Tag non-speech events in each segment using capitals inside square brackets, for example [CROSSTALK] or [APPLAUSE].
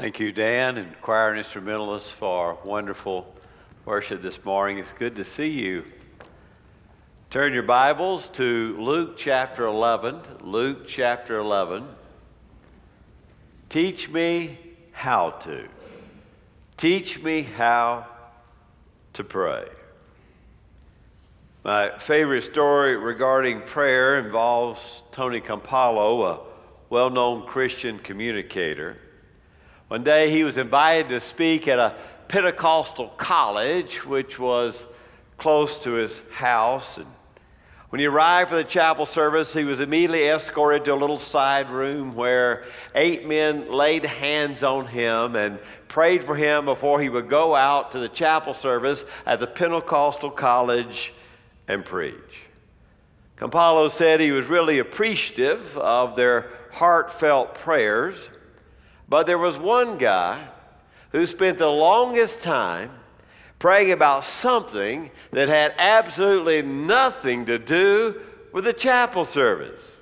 Thank you, Dan, and choir and instrumentalists for wonderful worship this morning. It's good to see you. Turn your Bibles to Luke chapter 11. Luke chapter 11. Teach me how to. Teach me how to pray. My favorite story regarding prayer involves Tony Campolo, a well known Christian communicator. One day he was invited to speak at a Pentecostal college, which was close to his house. And when he arrived for the chapel service, he was immediately escorted to a little side room where eight men laid hands on him and prayed for him before he would go out to the chapel service at the Pentecostal college and preach. Campolo said he was really appreciative of their heartfelt prayers. But there was one guy who spent the longest time praying about something that had absolutely nothing to do with the chapel service.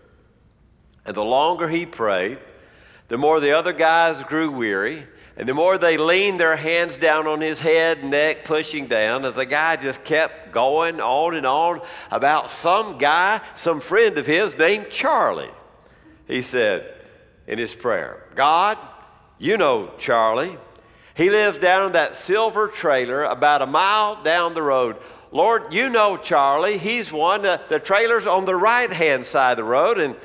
And the longer he prayed, the more the other guys grew weary, and the more they leaned their hands down on his head, neck, pushing down, as the guy just kept going on and on about some guy, some friend of his named Charlie. He said in his prayer, God, you know Charlie. He lives down in that silver trailer about a mile down the road. Lord, you know Charlie. He's one. Uh, the trailer's on the right hand side of the road. And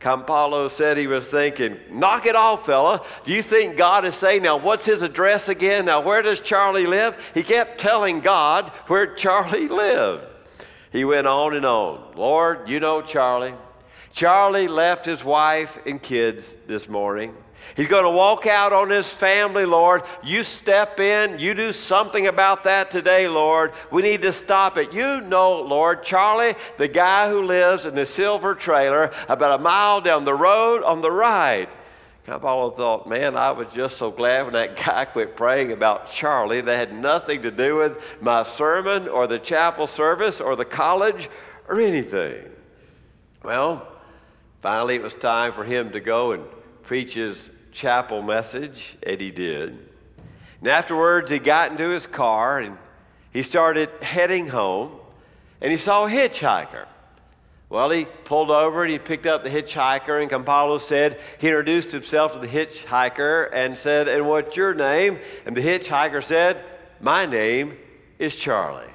Campolo said he was thinking, knock it off, fella. Do you think God is saying, now what's his address again? Now where does Charlie live? He kept telling God where [LAUGHS] Charlie lived. He went on and on. Lord, you know Charlie. Charlie left his wife and kids this morning. He's going to walk out on his family, Lord. You step in, you do something about that today, Lord. We need to stop it. You know, Lord, Charlie, the guy who lives in the silver trailer about a mile down the road on the right. Campolo thought, man, I was just so glad when that [LAUGHS] guy quit praying about Charlie. That had nothing to do with my sermon or the chapel service or the college or anything. Well, finally, it was time for him to go and preach his chapel message, and he did. And afterwards, he got into his car and he started heading home, and he saw a hitchhiker. Well, he pulled over and he picked up the hitchhiker, and Campolo said he introduced himself to the hitchhiker and said, And what's your name? And the hitchhiker said, My name is Charlie.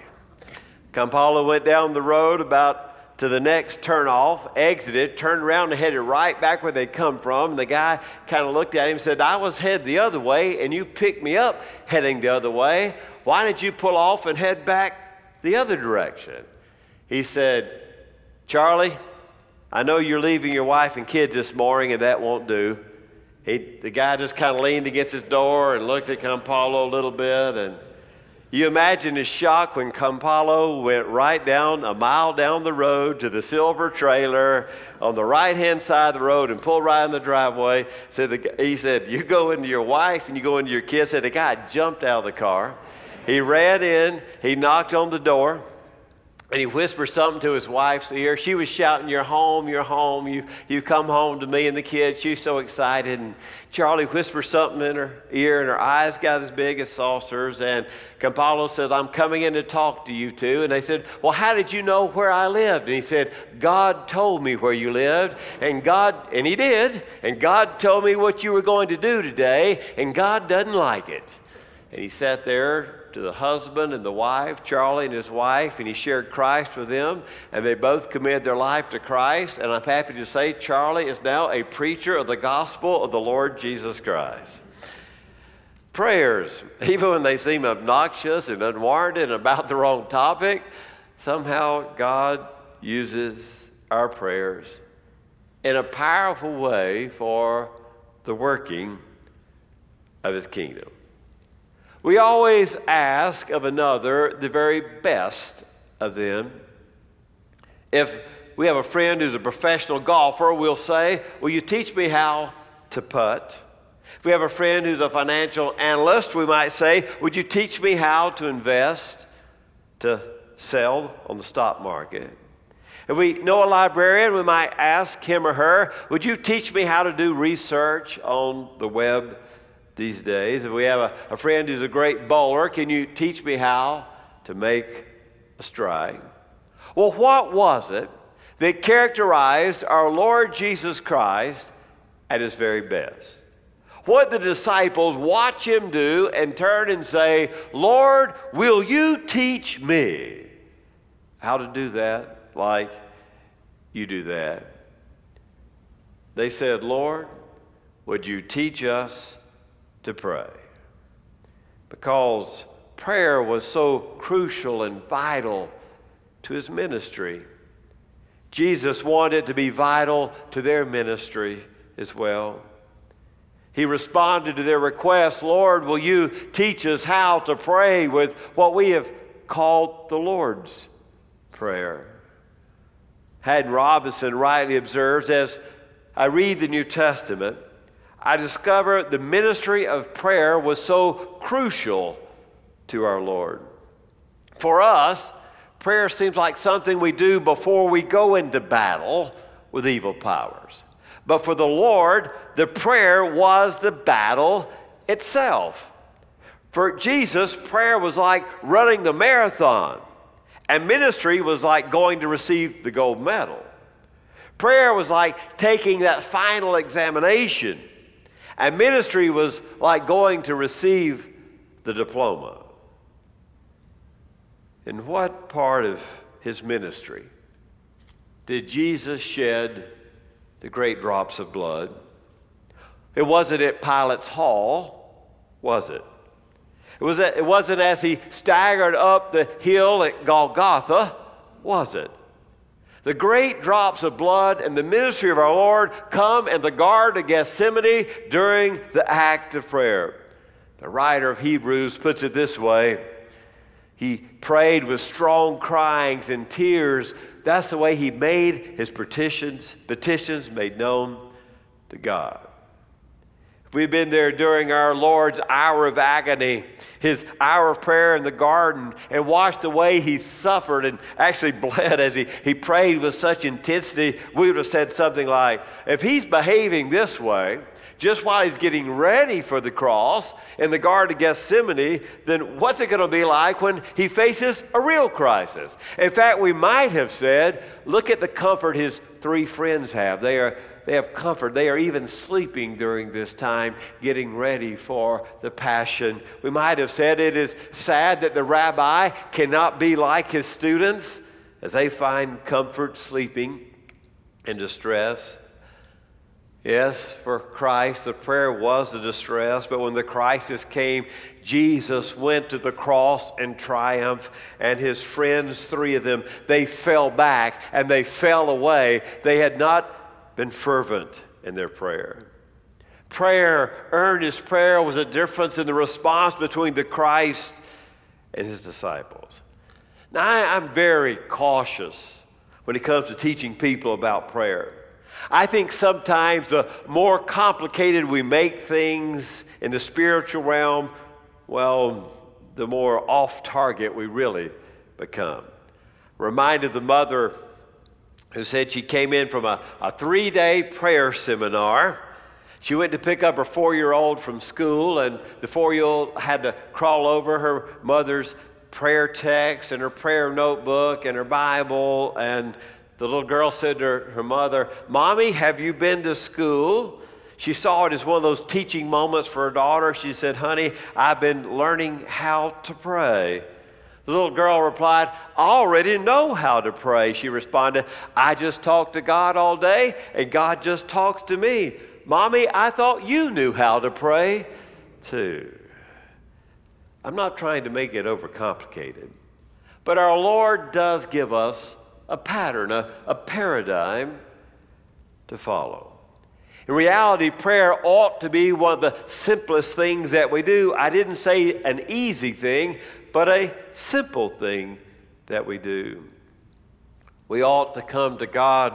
Campolo went down the road about to the next turnoff, exited, turned around and headed right back where they'd come from. And the guy kind of looked at him and said, I was headed the other way, and you picked me up heading the other way. Why did you pull off and head back the other direction? He said, Charlie, I know you're leaving your wife and kids this morning, and that won't do. He, the guy just kind of leaned against his door and looked at Campolo a little bit and you imagine his shock when Campolo went right down a mile down the road to the silver trailer on the right hand side of the road and pulled right in the driveway. Said the, he said, You go into your wife and you go into your kids. Said the guy jumped out of the car. He ran in, he knocked on the door and he whispered something to his wife's ear. She was shouting, You're home, you're home, you, you come home to me and the kids. She's so excited. And Charlie whispered something in her ear, and her eyes got as big as saucers. And Campolo said, I'm coming in to talk to you two. And they said, Well, how did you know where I lived? And he said, God told me where you lived. And God, and he did. And God told me what you were going to do today. And God doesn't like it. And he sat there to the husband and the wife, Charlie and his wife, and he shared Christ with them, and they both committed their life to Christ. And I'm happy to say Charlie is now a preacher of the gospel of the Lord Jesus Christ. Prayers, [LAUGHS] even when they seem obnoxious and unwarranted and about the wrong topic, somehow God uses our prayers in a powerful way for the working of his kingdom. We always ask of another the very best of them. If we have a friend who's a professional golfer, we'll say, Will you teach me how to putt? If we have a friend who's a financial analyst, we might say, Would you teach me how to invest, to sell on the stock market? If we know a librarian, we might ask him or her, Would you teach me how to do research on the web these days. If we have a, a friend who's a great bowler, can you teach me how to make a strike? Well, what was it that characterized our Lord Jesus Christ at his very best? What the disciples watch him do and turn and say, Lord, will you teach me how to do that like you do that? They said, Lord, would you teach us to pray? Because prayer was so crucial and vital to his ministry. Jesus wanted it to be vital to their ministry as well. He responded to their request, Lord, will you teach us how to pray with what we have called the Lord's Prayer? Haddon Robinson rightly observes as I read the New Testament, I discover the ministry of prayer was so crucial to our Lord. For us, prayer seems like something we do before we go into battle with evil powers. But for the Lord, the prayer was the battle itself. For Jesus, prayer was like running the marathon, and ministry was like going to receive the gold medal. Prayer was like taking that final examination, and ministry was like going to receive the diploma. In what part of his ministry did Jesus shed the great drops of blood? It wasn't at Pilate's hall, was it? It, was it wasn't as he staggered up the hill at Golgotha, was it? The great drops of blood and the ministry of our Lord come in the Garden of Gethsemane during the act of prayer. The writer of Hebrews puts it this way He prayed with strong cryings and tears. That's the way he made his petitions, petitions made known to God. We've been there during our Lord's hour of agony, his hour of prayer in the garden, and watched the way he suffered and actually [LAUGHS] bled as he, he prayed with such intensity. We would have said something like, if he's behaving this way, just while he's getting ready for the cross in the Garden of Gethsemane, then what's it going to be like when he faces a real crisis? In fact, we might have said, look at the comfort his three friends have. They are they have comfort. They are even sleeping during this time, getting ready for the passion. We might have said it is sad that the rabbi cannot be like his students as they find comfort sleeping in distress. Yes, for Christ, the prayer was a distress, but when the crisis came, Jesus went to the cross in triumph, and his friends, three of them, they fell back and they fell away. They had not been fervent in their prayer. Prayer, earnest prayer, was a difference in the response between the Christ and his disciples. Now, I, am very cautious when it comes to teaching people about prayer. I think sometimes the more complicated we make things in the spiritual realm, well, the more off target we really become. Reminded the mother who said she came in from a, a three day prayer seminar. She went to pick up her four year old from school, and the four year old had to crawl over her mother's prayer text and her prayer notebook and her Bible. And the little girl said to her, her mother, Mommy, have you been to school? She saw it as one of those teaching moments for her daughter. She said, Honey, I've been learning how to pray. The little girl replied, I already know how to pray. She responded, I just talk to God all day, and God just talks to me. Mommy, I thought you knew how to pray too. I'm not trying to make it overcomplicated, but our Lord does give us a pattern, a, a paradigm to follow. In reality, prayer ought to be one of the simplest things that we do. I didn't say an easy thing, but a simple thing that we do. We ought to come to God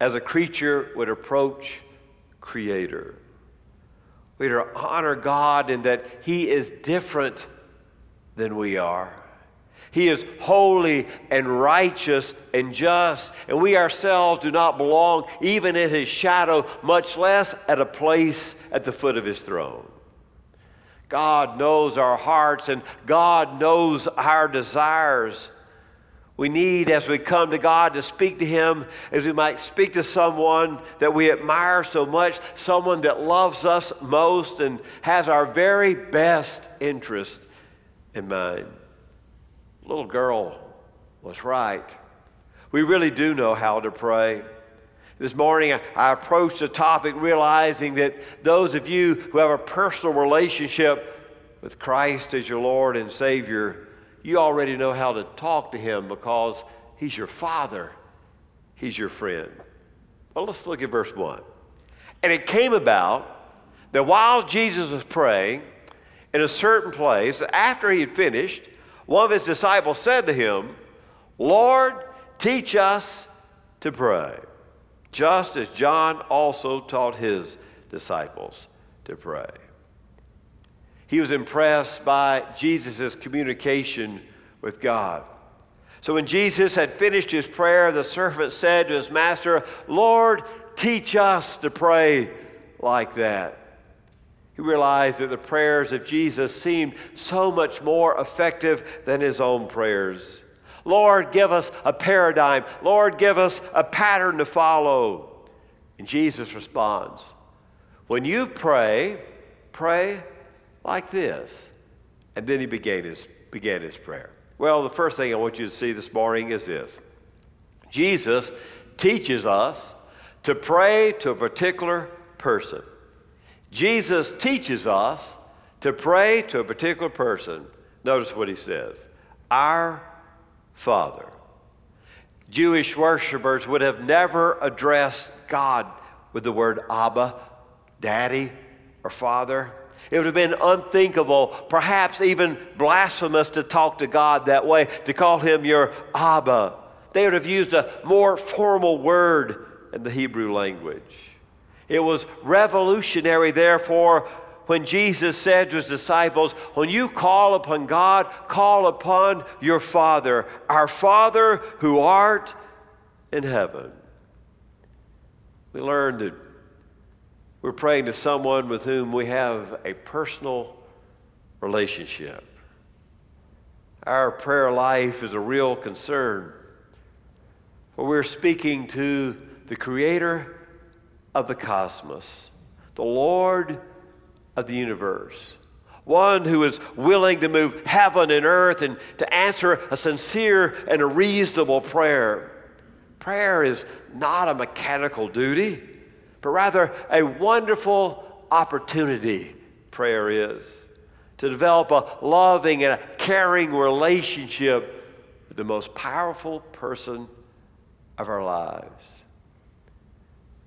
as a creature would approach Creator. We to honor God in that He is different than we are. He is holy and righteous and just, and we ourselves do not belong even in His shadow, much less at a place at the foot of His throne. God knows our hearts and God knows our desires. We need, as we come to God, to speak to Him as we might speak to someone that we admire so much, someone that loves us most and has our very best interest in mind. Little girl was right. We really do know how to pray. This morning, I, approached the topic realizing that those of you who have a personal relationship with Christ as your Lord and Savior, you already know how to talk to Him because He's your Father, He's your friend. Well, let's look at verse 1. And it came about that while Jesus was praying in a certain place, after he had finished, one of his disciples said to him, Lord, teach us to pray just as John also taught his disciples to pray. He was impressed by Jesus' communication with God. So when Jesus had finished his prayer, the servant said to his master, Lord, teach us to pray like that. He realized that the prayers of Jesus seemed so much more effective than his own prayers. Lord, give us a paradigm. Lord, give us a pattern to follow. And Jesus responds, When you pray, pray like this. And then he began his, began his prayer. Well, the first thing I want you to see this morning is this Jesus teaches us to pray to a particular person. Jesus teaches us to pray to a particular person. Notice what he says Our Father. Jewish worshippers would have never addressed God with the word Abba, Daddy, or Father. It would have been unthinkable, perhaps even blasphemous, to talk to God that way, to call him your Abba. They would have used a more formal word in the Hebrew language. It was revolutionary, therefore, when Jesus said to his disciples, When you call upon God, call upon your Father, our Father who art in heaven. We learned that we're praying to someone with whom we have a personal relationship. Our prayer life is a real concern. For we're speaking to the Creator of the cosmos, the Lord of the universe. One who is willing to move heaven and earth and to answer a sincere and a reasonable prayer. Prayer is not a mechanical duty, but rather a wonderful opportunity. Prayer is to develop a loving and a caring relationship with the most powerful person of our lives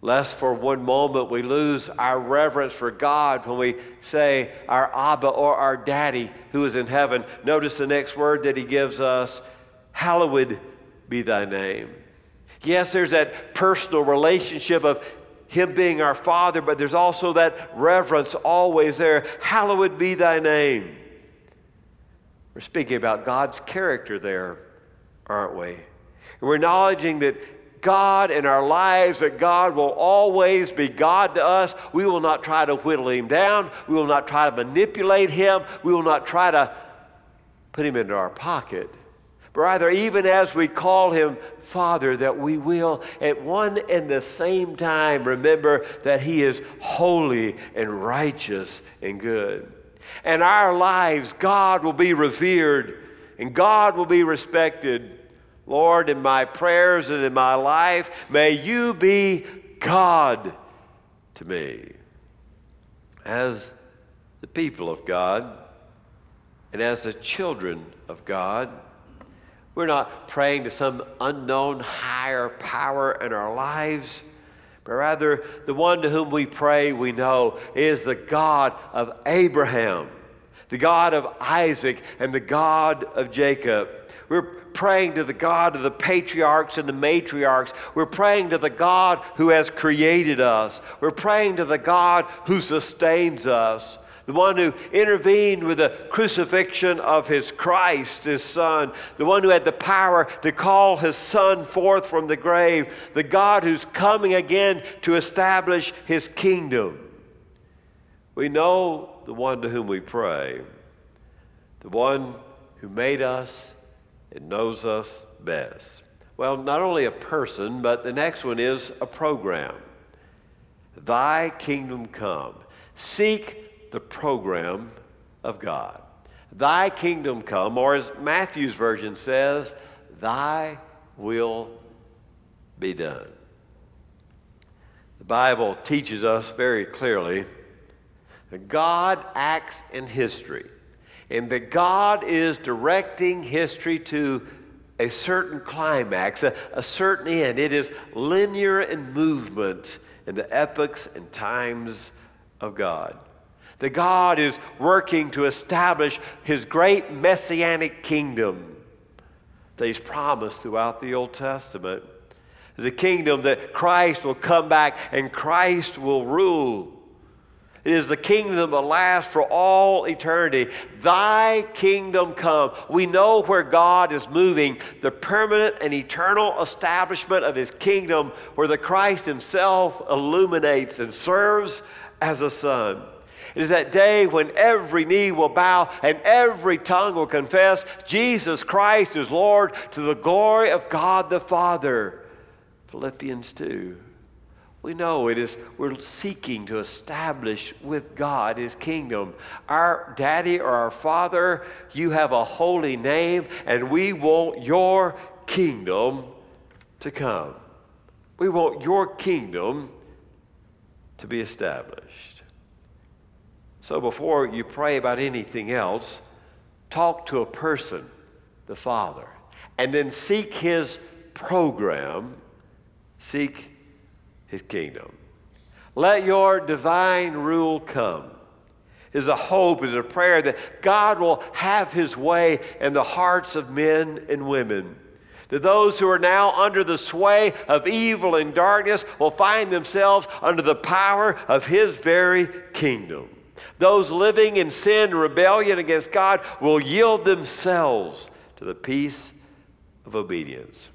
lest for one moment we lose our reverence for God when we say our Abba or our Daddy who is in heaven. Notice the next word that he gives us Hallowed be thy name. Yes, there's that personal relationship of him being our Father, but there's also that reverence always there. Hallowed be thy name. We're speaking about God's character there, aren't we? we're acknowledging that God in our lives, that God will always be God to us. We will not try to whittle him down. We will not try to manipulate him. We will not try to put him into our pocket. But rather, even as we call him Father, that we will at one and the same time remember that he is holy and righteous and good. And our lives, God will be revered and God will be respected Lord, in my prayers and in my life, may you be God to me. As the people of God and as the children of God, we're not praying to some unknown higher power in our lives, but rather the one to whom we pray, we know, is the God of Abraham, the God of Isaac, and the God of Jacob. We're praying to the God of the patriarchs and the matriarchs. We're praying to the God who has created us. We're praying to the God who sustains us. The one who intervened with the crucifixion of his Christ, his Son. The one who had the power to call his Son forth from the grave. The God who's coming again to establish his kingdom. We know the one to whom we pray, the one who made us and knows us best. Well, not only a person, but the next one is a program. Thy kingdom come. Seek the program of God. Thy kingdom come, or as Matthew's version says, Thy will be done. The Bible teaches us very clearly that God acts in history and that God is directing history to a certain climax, a, a certain end. It is linear in movement in the epochs and times of God. That God is working to establish his great messianic kingdom that he's promised throughout the Old Testament. Is a kingdom that Christ will come back and Christ will rule. It is the kingdom that will last for all eternity. Thy kingdom come. We know where God is moving, the permanent and eternal establishment of his kingdom, where the Christ himself illuminates and serves as a sun. It is that day when every knee will bow and every tongue will confess Jesus Christ is Lord to the glory of God the Father. Philippians 2. We know it is, we're seeking to establish with God His kingdom. Our daddy or our father, you have a holy name, and we want your kingdom to come. We want your kingdom to be established. So before you pray about anything else, talk to a person, the Father, and then seek His program, seek his kingdom. Let your divine rule come. Is a hope, is a prayer that God will have his way in the hearts of men and women. That those who are now under the sway of evil and darkness will find themselves under the power of his very kingdom. Those living in sin rebellion against God will yield themselves to the peace of obedience.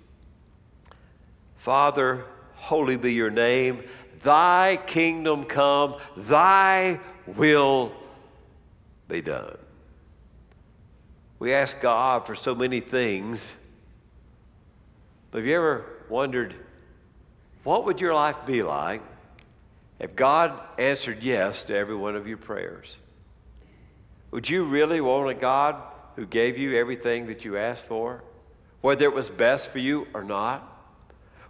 Father, holy be your name. Thy kingdom come, thy will be done. We ask God for so many things, but have you ever wondered what would your life be like if God answered yes to every one of your prayers? Would you really want a God who gave you everything that you asked for, whether it was best for you or not?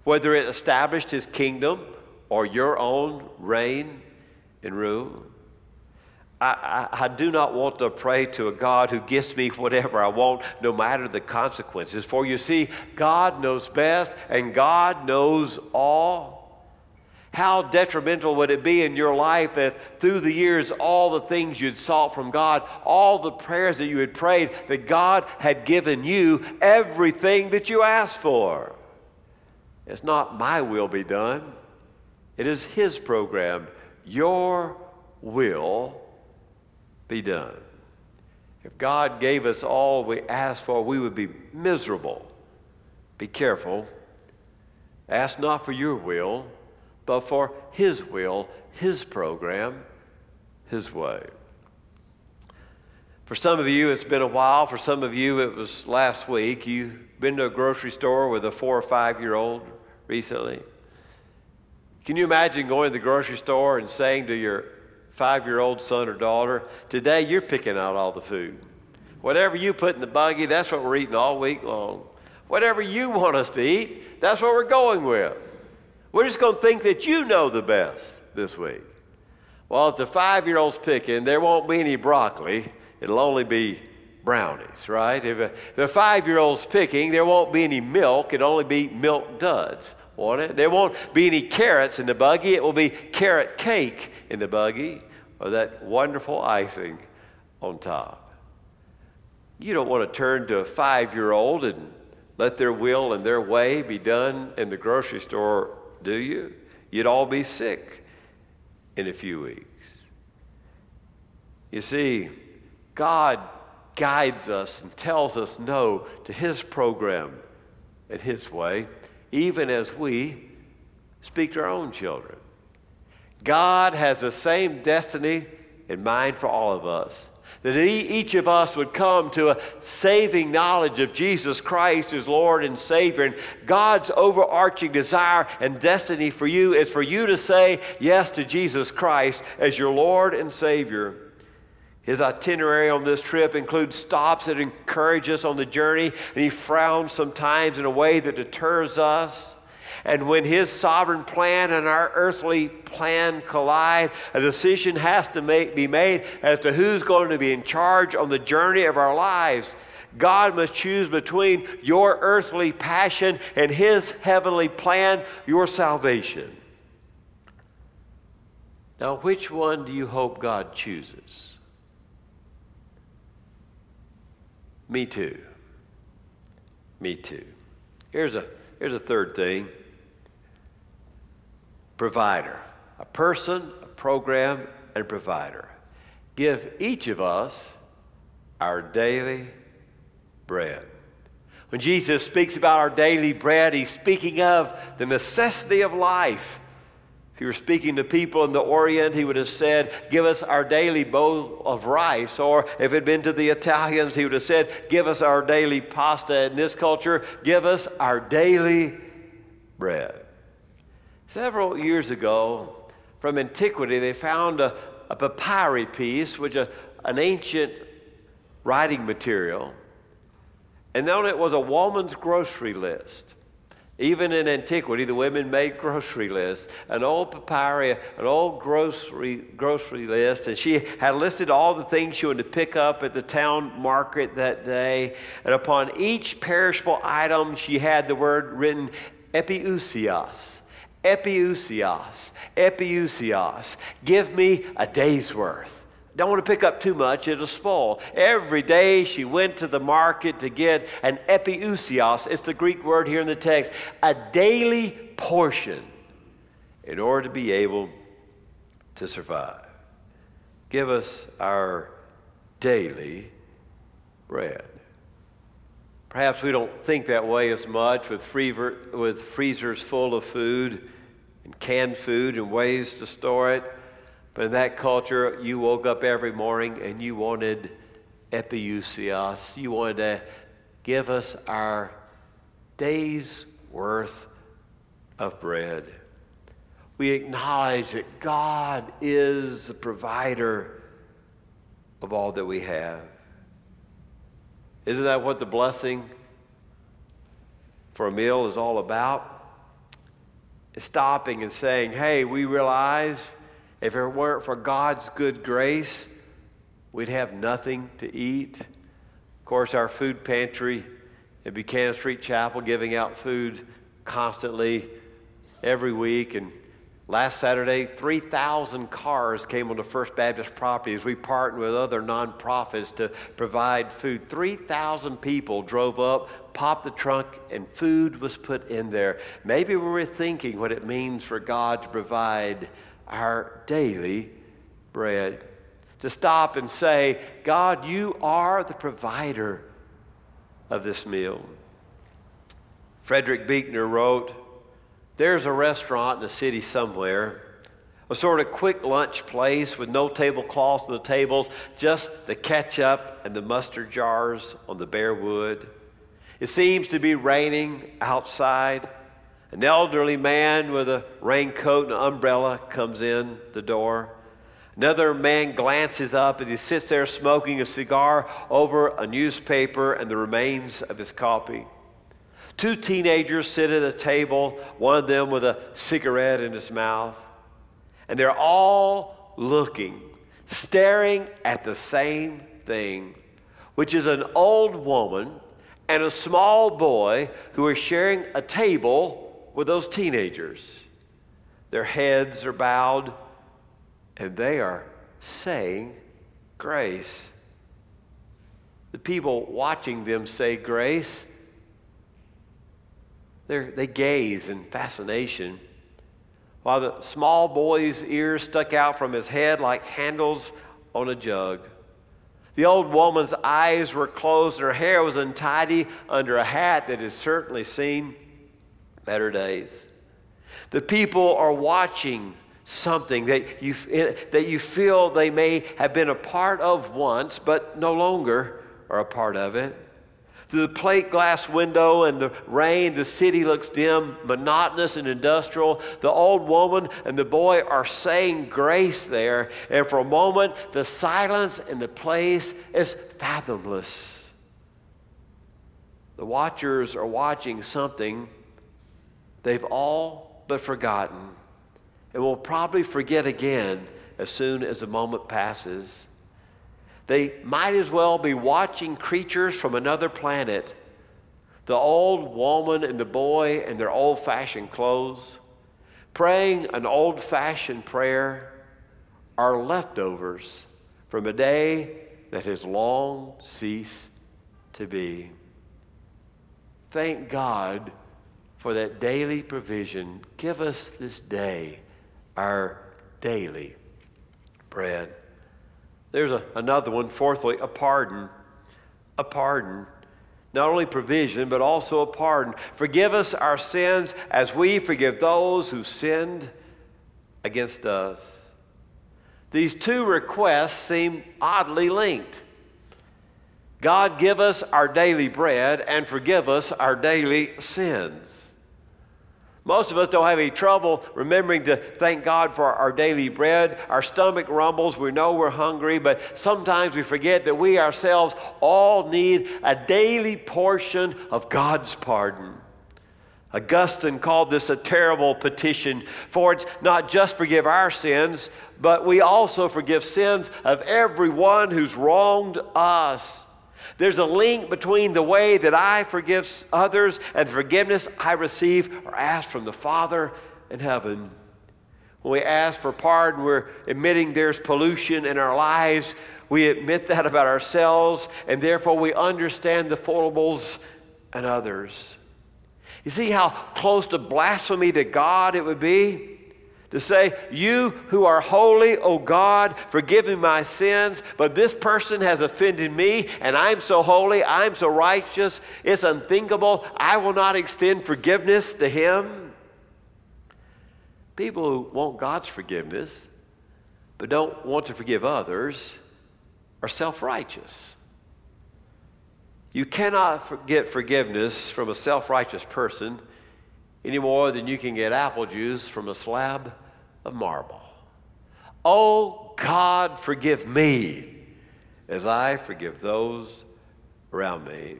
Whether it established his kingdom or your own reign and rule. I, I, I, do not want to pray to a God who gives me whatever I want, no matter the consequences. For you see, God knows best and God knows all. How detrimental would it be in your life if through the years all the things you'd sought from God, all the prayers that you had prayed, that God had given you everything that you asked for? It's not my will be done, it is His program. Your will be done. If God gave us all we asked for, we would be miserable. Be careful. Ask not for your will, but for His will, His program, His way. For some of you, it's been a while. For some of you, it was last week. You've been to a grocery store with a four or five year old recently. Can you imagine going to the grocery store and saying to your five year old son or daughter, Today you're picking out all the food. Whatever you put in the buggy, that's what we're eating all week long. Whatever you want us to eat, that's what we're going with. We're just going to think that you know the best this week. Well, if the five year old's picking, there won't be any broccoli, it'll only be brownies, right? If a five year old's picking, there won't be any milk, it'll only be milk duds, it? There won't be any carrots in the buggy, it will be carrot cake in the buggy or that wonderful icing on top. You don't want to turn to a five year old and let their will and their way be done in the grocery store, do you? You'd all be sick in a few weeks. You see, God guides us and tells us no to His program and His way, even as we speak to our own children. God has the same destiny in mind for all of us. That each of us would come to a saving knowledge of Jesus Christ as Lord and Savior. And God's overarching desire and destiny for you is for you to say yes to Jesus Christ as your Lord and Savior. His itinerary on this trip includes stops that encourage us on the journey, and he frowns sometimes in a way that deters us. And when his sovereign plan and our earthly plan collide, a decision has to make, be made as to who's going to be in charge on the journey of our lives. God must choose between your earthly passion and his heavenly plan, your salvation. Now, which one do you hope God chooses? Me too. Me too. Here's a, here's a third thing provider a person, a program, and a provider. Give each of us our daily bread. When Jesus speaks about our daily bread, he's speaking of the necessity of life. If he were speaking to people in the Orient, he would have said, Give us our daily bowl of rice. Or if it had been to the Italians, he would have said, Give us our daily pasta. In this culture, give us our daily bread. Several years ago, from antiquity, they found a, a papyri piece, which is an ancient writing material, and on it was a woman's grocery list. Even in antiquity, the women made grocery lists, an old papyri, an old grocery, grocery list, and she had listed all the things she wanted to pick up at the town market that day. And upon each perishable item, she had the word written epiousios, Epiousios, epiousios. Give me a day's worth. Don't want to pick up too much, it'll spoil. Every day she went to the market to get an epiousios. It's the Greek word here in the text, a daily portion in order to be able to survive. Give us our daily bread. Perhaps we don't think that way as much with, with freezers full of food and canned food and ways to store it. But in that culture, you woke up every morning and you wanted epiousios. You wanted to give us our day's worth of bread. We acknowledge that God is the provider of all that we have. Isn't that what the blessing for a meal is all about? Stopping and saying, hey, we realize if it weren't for God's good grace, we'd have nothing to eat. Of course, our food pantry at Buchanan Street Chapel giving out food constantly every week and Last Saturday, 3,000 cars came onto First Baptist property as we partnered with other nonprofits to provide food. 3,000 people drove up, popped the trunk, and food was put in there. Maybe we're thinking what it means for God to provide our daily bread. To stop and say, God, you are the provider of this meal. Frederick Buechner wrote, there's a restaurant in the city somewhere, a sort of quick lunch place with no tablecloths on the tables, just the ketchup and the mustard jars on the bare wood. It seems to be raining outside. An elderly man with a raincoat and umbrella comes in the door. Another man glances up as he sits there smoking a cigar over a newspaper and the remains of his coffee. Two teenagers sit at a table, one of them with a cigarette in his mouth, and they're all looking, staring at the same thing, which is an old woman and a small boy who are sharing a table with those teenagers. Their heads are bowed, and they are saying grace. The people watching them say grace they're, they gaze in fascination, while the small boy's ears stuck out from his head like handles on a jug. The old woman's eyes were closed, and her hair was untidy under a hat that had certainly seen better days. The people are watching something that you, that you feel they may have been a part of once, but no longer are a part of it. Through the plate glass window and the rain, the city looks dim, monotonous, and industrial. The old woman and the boy are saying grace there, and for a moment, the silence in the place is fathomless. The watchers are watching something they've all but forgotten, and will probably forget again as soon as the moment passes. They might as well be watching creatures from another planet. The old woman and the boy in their old fashioned clothes, praying an old fashioned prayer, are leftovers from a day that has long ceased to be. Thank God for that daily provision. Give us this day our daily bread. There's a, another one. Fourthly, a pardon. A pardon. Not only provision, but also a pardon. Forgive us our sins as we forgive those who sinned against us. These two requests seem oddly linked. God, give us our daily bread and forgive us our daily sins. Most of us don't have any trouble remembering to thank God for our daily bread. Our stomach rumbles, we know we're hungry, but sometimes we forget that we ourselves all need a daily portion of God's pardon. Augustine called this a terrible petition, for it's not just forgive our sins, but we also forgive sins of everyone who's wronged us. There's a link between the way that I forgive others and the forgiveness I receive or ask from the Father in heaven. When we ask for pardon, we're admitting there's pollution in our lives. We admit that about ourselves, and therefore we understand the foibles and others. You see how close to blasphemy to God it would be? To say, You who are holy, O God, forgive me my sins, but this person has offended me, and I'm so holy, I'm so righteous, it's unthinkable. I will not extend forgiveness to him. People who want God's forgiveness, but don't want to forgive others, are self righteous. You cannot get forgiveness from a self righteous person any more than you can get apple juice from a slab of marble. Oh God, forgive me as I forgive those around me.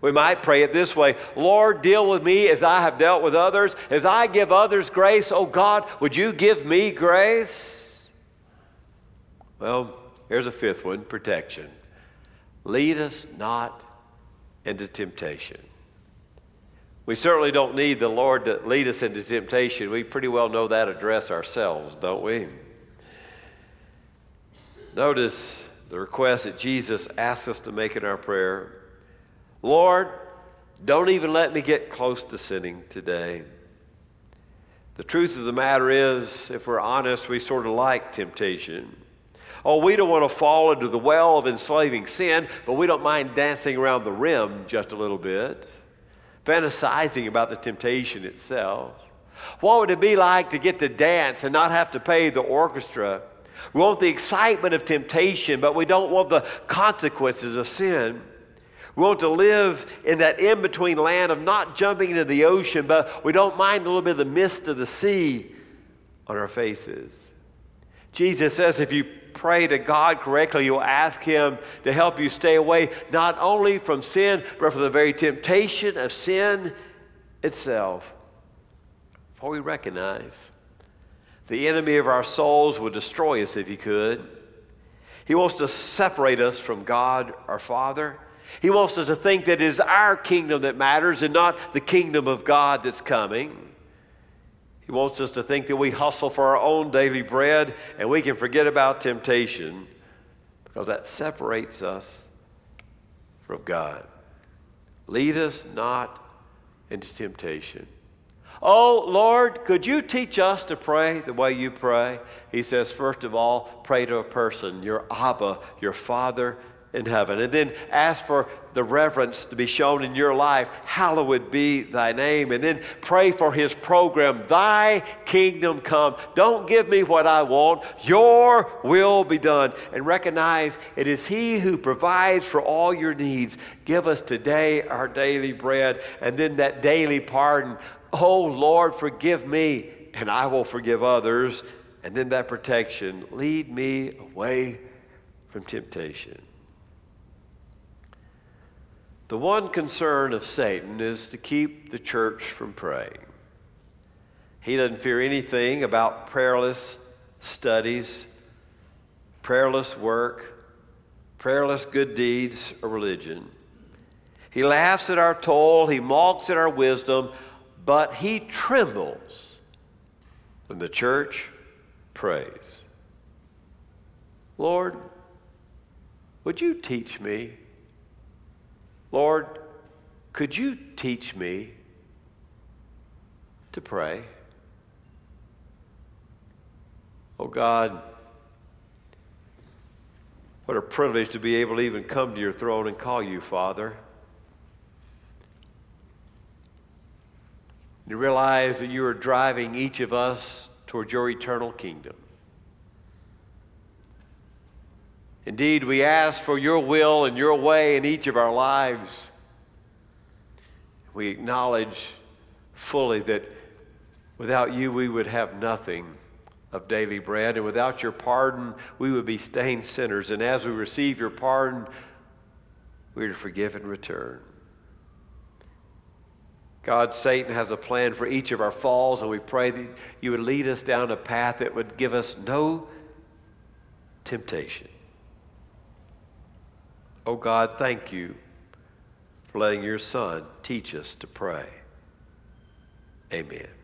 We might pray it this way Lord, deal with me as I have dealt with others. As I give others grace, oh God, would you give me grace? Well, here's a fifth one protection. Lead us not into temptation. We certainly don't need the Lord to lead us into temptation. We pretty well know that address ourselves, don't we? Notice the request that Jesus asks us to make in our prayer Lord, don't even let me get close to sinning today. The truth of the matter is, if we're honest, we sort of like temptation. Oh, we don't want to fall into the well of enslaving sin, but we don't mind dancing around the rim just a little bit fantasizing about the temptation itself. What would it be like to get to dance and not have to pay the orchestra? We want the excitement of temptation, but we don't want the consequences of sin. We want to live in that in between land of not jumping into the ocean, but we don't mind a little bit of the mist of the sea on our faces. Jesus says if you pray to God correctly, you'll ask Him to help you stay away not only from sin, but from the very temptation of sin itself. For we recognize the enemy of our souls would destroy us if he could. He wants to separate us from God our Father. He wants us to think that it is our kingdom that matters and not the kingdom of God that's coming. He wants us to think that we hustle for our own daily bread and we can forget about temptation because that separates us from God. Lead us not into temptation. Oh, Lord, could you teach us to pray the way you pray? He says, first of all, pray to a person, your Abba, your Father in heaven. And then ask for the reverence to be shown in your life. Hallowed be thy name. And then pray for his program, Thy kingdom come. Don't give me what I want, your will be done. And recognize it is he who provides for all your needs. Give us today our daily bread. And then that daily pardon. Oh Lord, forgive me, and I will forgive others. And then that protection. Lead me away from temptation. The one concern of Satan is to keep the church from praying. He doesn't fear anything about prayerless studies, prayerless work, prayerless good deeds, or religion. He laughs at our toil, he mocks at our wisdom, but he trembles when the church prays. Lord, would you teach me? Lord, could you teach me to pray? Oh God, what a privilege to be able to even come to your throne and call you Father. You realize that you are driving each of us toward your eternal kingdom. Indeed, we ask for your will and your way in each of our lives. We acknowledge fully that without you, we would have nothing of daily bread, and without your pardon, we would be stained sinners. And as we receive your pardon, we are to forgive in return. God, Satan has a plan for each of our falls, and we pray that you would lead us down a path that would give us no temptation. Oh God, thank you for letting your Son teach us to pray. Amen.